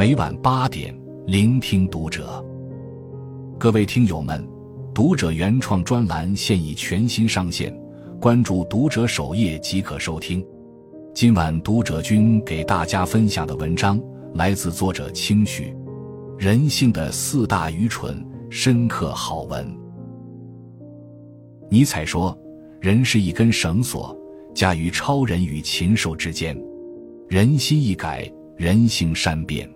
每晚八点，聆听读者。各位听友们，读者原创专栏现已全新上线，关注读者首页即可收听。今晚读者君给大家分享的文章来自作者清许，《人性的四大愚蠢》，深刻好文。尼采说：“人是一根绳索，架于超人与禽兽之间。人心一改，人性善变。”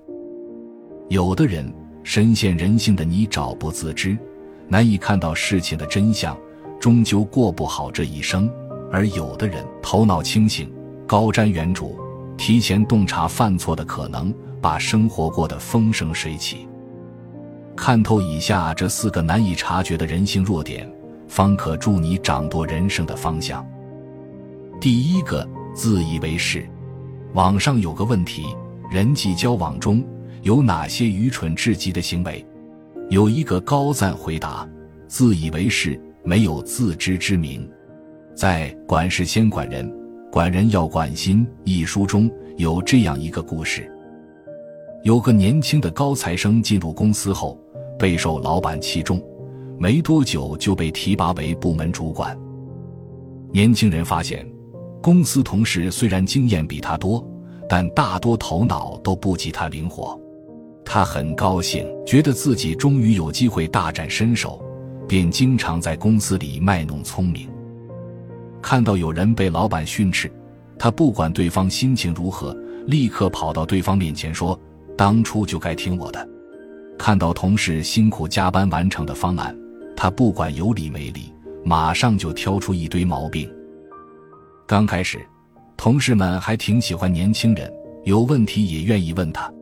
有的人深陷人性的泥沼不自知，难以看到事情的真相，终究过不好这一生；而有的人头脑清醒，高瞻远瞩，提前洞察犯错的可能，把生活过得风生水起。看透以下这四个难以察觉的人性弱点，方可助你掌舵人生的方向。第一个，自以为是。网上有个问题：人际交往中。有哪些愚蠢至极的行为？有一个高赞回答：“自以为是，没有自知之明。”在《管事先管人，管人要管心》一书中有这样一个故事：有个年轻的高材生进入公司后，备受老板器重，没多久就被提拔为部门主管。年轻人发现，公司同事虽然经验比他多，但大多头脑都不及他灵活。他很高兴，觉得自己终于有机会大展身手，便经常在公司里卖弄聪明。看到有人被老板训斥，他不管对方心情如何，立刻跑到对方面前说：“当初就该听我的。”看到同事辛苦加班完成的方案，他不管有理没理，马上就挑出一堆毛病。刚开始，同事们还挺喜欢年轻人，有问题也愿意问他。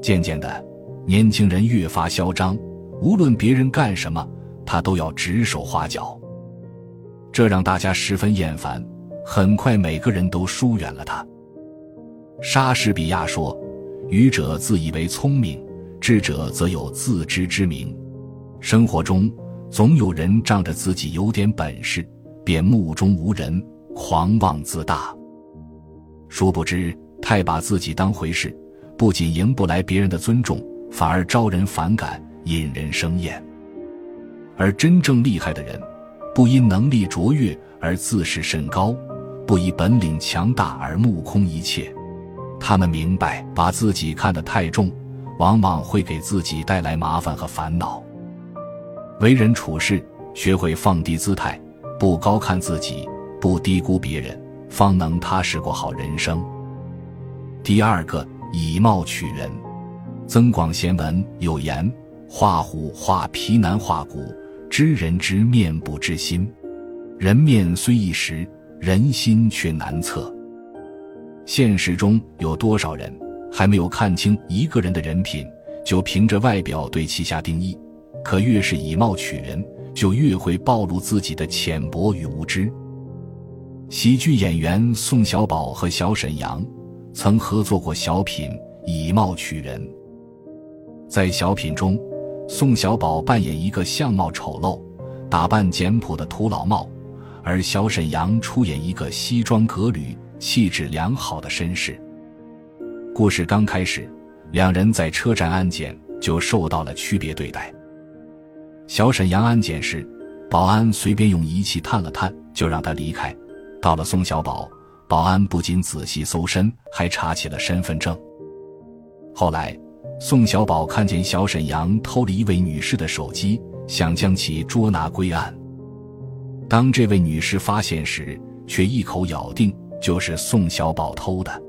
渐渐的，年轻人越发嚣张，无论别人干什么，他都要指手画脚，这让大家十分厌烦。很快，每个人都疏远了他。莎士比亚说：“愚者自以为聪明，智者则有自知之明。”生活中总有人仗着自己有点本事，便目中无人，狂妄自大，殊不知太把自己当回事。不仅赢不来别人的尊重，反而招人反感，引人生厌。而真正厉害的人，不因能力卓越而自视甚高，不以本领强大而目空一切。他们明白，把自己看得太重，往往会给自己带来麻烦和烦恼。为人处事，学会放低姿态，不高看自己，不低估别人，方能踏实过好人生。第二个。以貌取人，《增广贤文》有言：“画虎画皮难画骨，知人知面不知心。人面虽一时，人心却难测。”现实中有多少人还没有看清一个人的人品，就凭着外表对其下定义？可越是以貌取人，就越会暴露自己的浅薄与无知。喜剧演员宋小宝和小沈阳。曾合作过小品《以貌取人》。在小品中，宋小宝扮演一个相貌丑陋、打扮简朴的土老帽，而小沈阳出演一个西装革履、气质良好的绅士。故事刚开始，两人在车站安检就受到了区别对待。小沈阳安检时，保安随便用仪器探了探，就让他离开。到了宋小宝。保安不仅仔细搜身，还查起了身份证。后来，宋小宝看见小沈阳偷了一位女士的手机，想将其捉拿归案。当这位女士发现时，却一口咬定就是宋小宝偷的。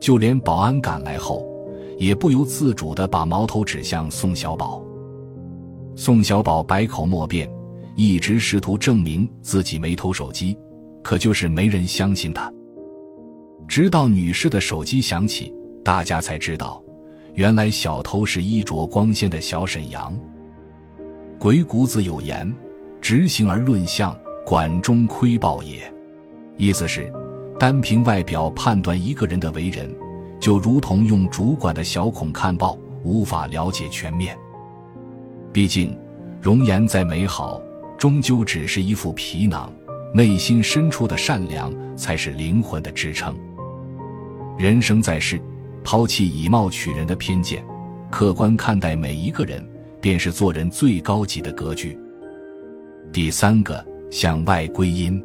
就连保安赶来后，也不由自主地把矛头指向宋小宝。宋小宝百口莫辩，一直试图证明自己没偷手机。可就是没人相信他。直到女士的手机响起，大家才知道，原来小偷是衣着光鲜的小沈阳。鬼谷子有言：“直行而论相，管中窥豹也。”意思是，单凭外表判断一个人的为人，就如同用主管的小孔看豹，无法了解全面。毕竟，容颜再美好，终究只是一副皮囊。内心深处的善良才是灵魂的支撑。人生在世，抛弃以貌取人的偏见，客观看待每一个人，便是做人最高级的格局。第三个，向外归因。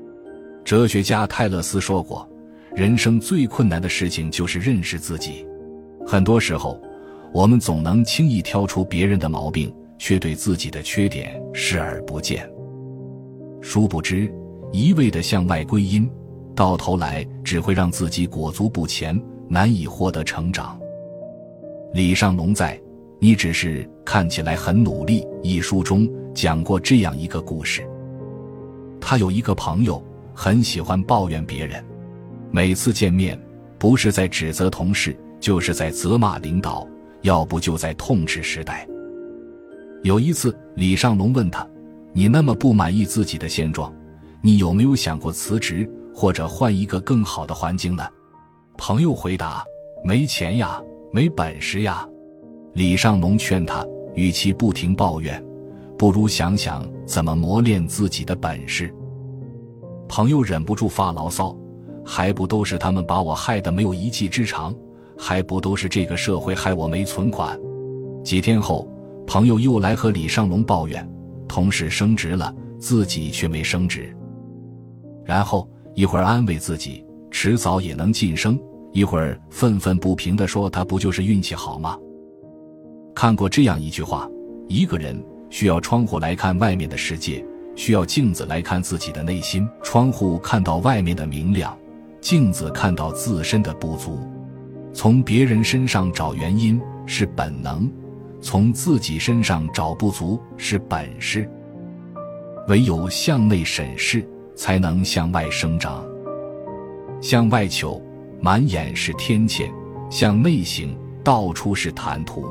哲学家泰勒斯说过：“人生最困难的事情就是认识自己。”很多时候，我们总能轻易挑出别人的毛病，却对自己的缺点视而不见。殊不知，一味的向外归因，到头来只会让自己裹足不前。难以获得成长。李尚龙在《你只是看起来很努力》一书中讲过这样一个故事。他有一个朋友，很喜欢抱怨别人，每次见面，不是在指责同事，就是在责骂领导，要不就在痛斥时代。有一次，李尚龙问他：“你那么不满意自己的现状，你有没有想过辞职，或者换一个更好的环境呢？”朋友回答：“没钱呀，没本事呀。”李尚龙劝他：“与其不停抱怨，不如想想怎么磨练自己的本事。”朋友忍不住发牢骚：“还不都是他们把我害得没有一技之长？还不都是这个社会害我没存款？”几天后，朋友又来和李尚龙抱怨：“同事升职了，自己却没升职。”然后一会儿安慰自己。迟早也能晋升。一会儿愤愤不平地说：“他不就是运气好吗？”看过这样一句话：一个人需要窗户来看外面的世界，需要镜子来看自己的内心。窗户看到外面的明亮，镜子看到自身的不足。从别人身上找原因是本能，从自己身上找不足是本事。唯有向内审视，才能向外生长。向外求，满眼是天堑；向内行，到处是坦途。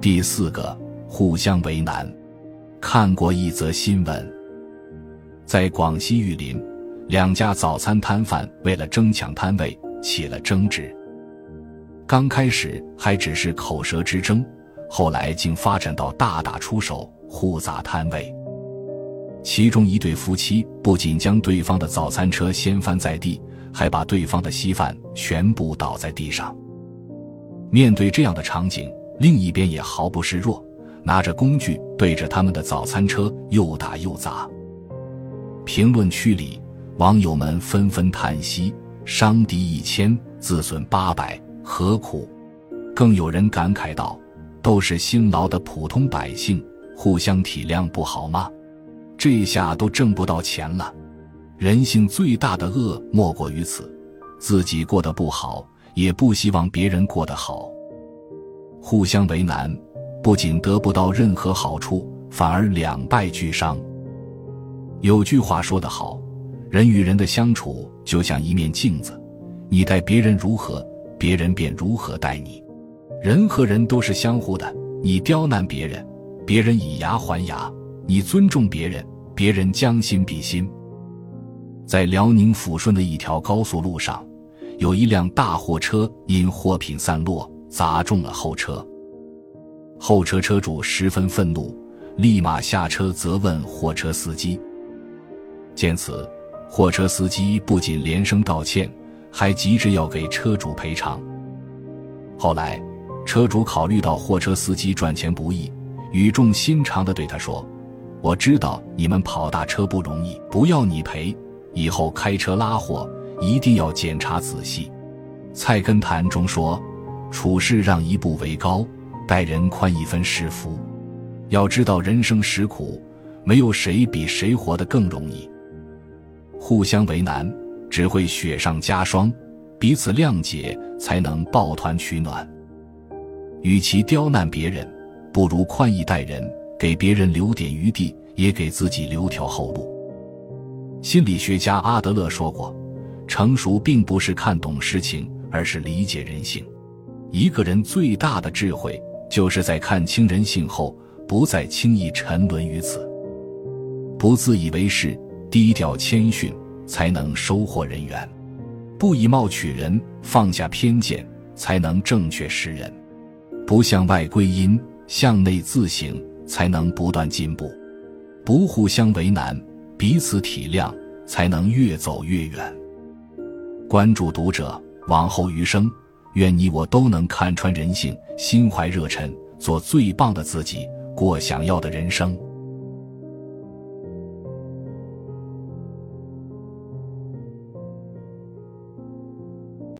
第四个，互相为难。看过一则新闻，在广西玉林，两家早餐摊贩为了争抢摊位起了争执。刚开始还只是口舌之争，后来竟发展到大打出手，互砸摊位。其中一对夫妻不仅将对方的早餐车掀翻在地，还把对方的稀饭全部倒在地上。面对这样的场景，另一边也毫不示弱，拿着工具对着他们的早餐车又打又砸。评论区里，网友们纷纷叹息：“伤敌一千，自损八百，何苦？”更有人感慨道：“都是辛劳的普通百姓，互相体谅不好吗？”这下都挣不到钱了，人性最大的恶莫过于此，自己过得不好，也不希望别人过得好，互相为难，不仅得不到任何好处，反而两败俱伤。有句话说得好，人与人的相处就像一面镜子，你待别人如何，别人便如何待你。人和人都是相互的，你刁难别人，别人以牙还牙。你尊重别人，别人将心比心。在辽宁抚顺的一条高速路上，有一辆大货车因货品散落砸中了后车，后车车主十分愤怒，立马下车责问货车司机。见此，货车司机不仅连声道歉，还急着要给车主赔偿。后来，车主考虑到货车司机赚钱不易，语重心长地对他说。我知道你们跑大车不容易，不要你赔。以后开车拉货一定要检查仔细。菜根谭中说：“处事让一步为高，待人宽一分是福。”要知道人生实苦，没有谁比谁活得更容易。互相为难只会雪上加霜，彼此谅解才能抱团取暖。与其刁难别人，不如宽以待人。给别人留点余地，也给自己留条后路。心理学家阿德勒说过：“成熟并不是看懂事情，而是理解人性。一个人最大的智慧，就是在看清人性后，不再轻易沉沦于此。不自以为是，低调谦逊，才能收获人缘；不以貌取人，放下偏见，才能正确识人；不向外归因，向内自省。”才能不断进步，不互相为难，彼此体谅，才能越走越远。关注读者，往后余生，愿你我都能看穿人性，心怀热忱，做最棒的自己，过想要的人生。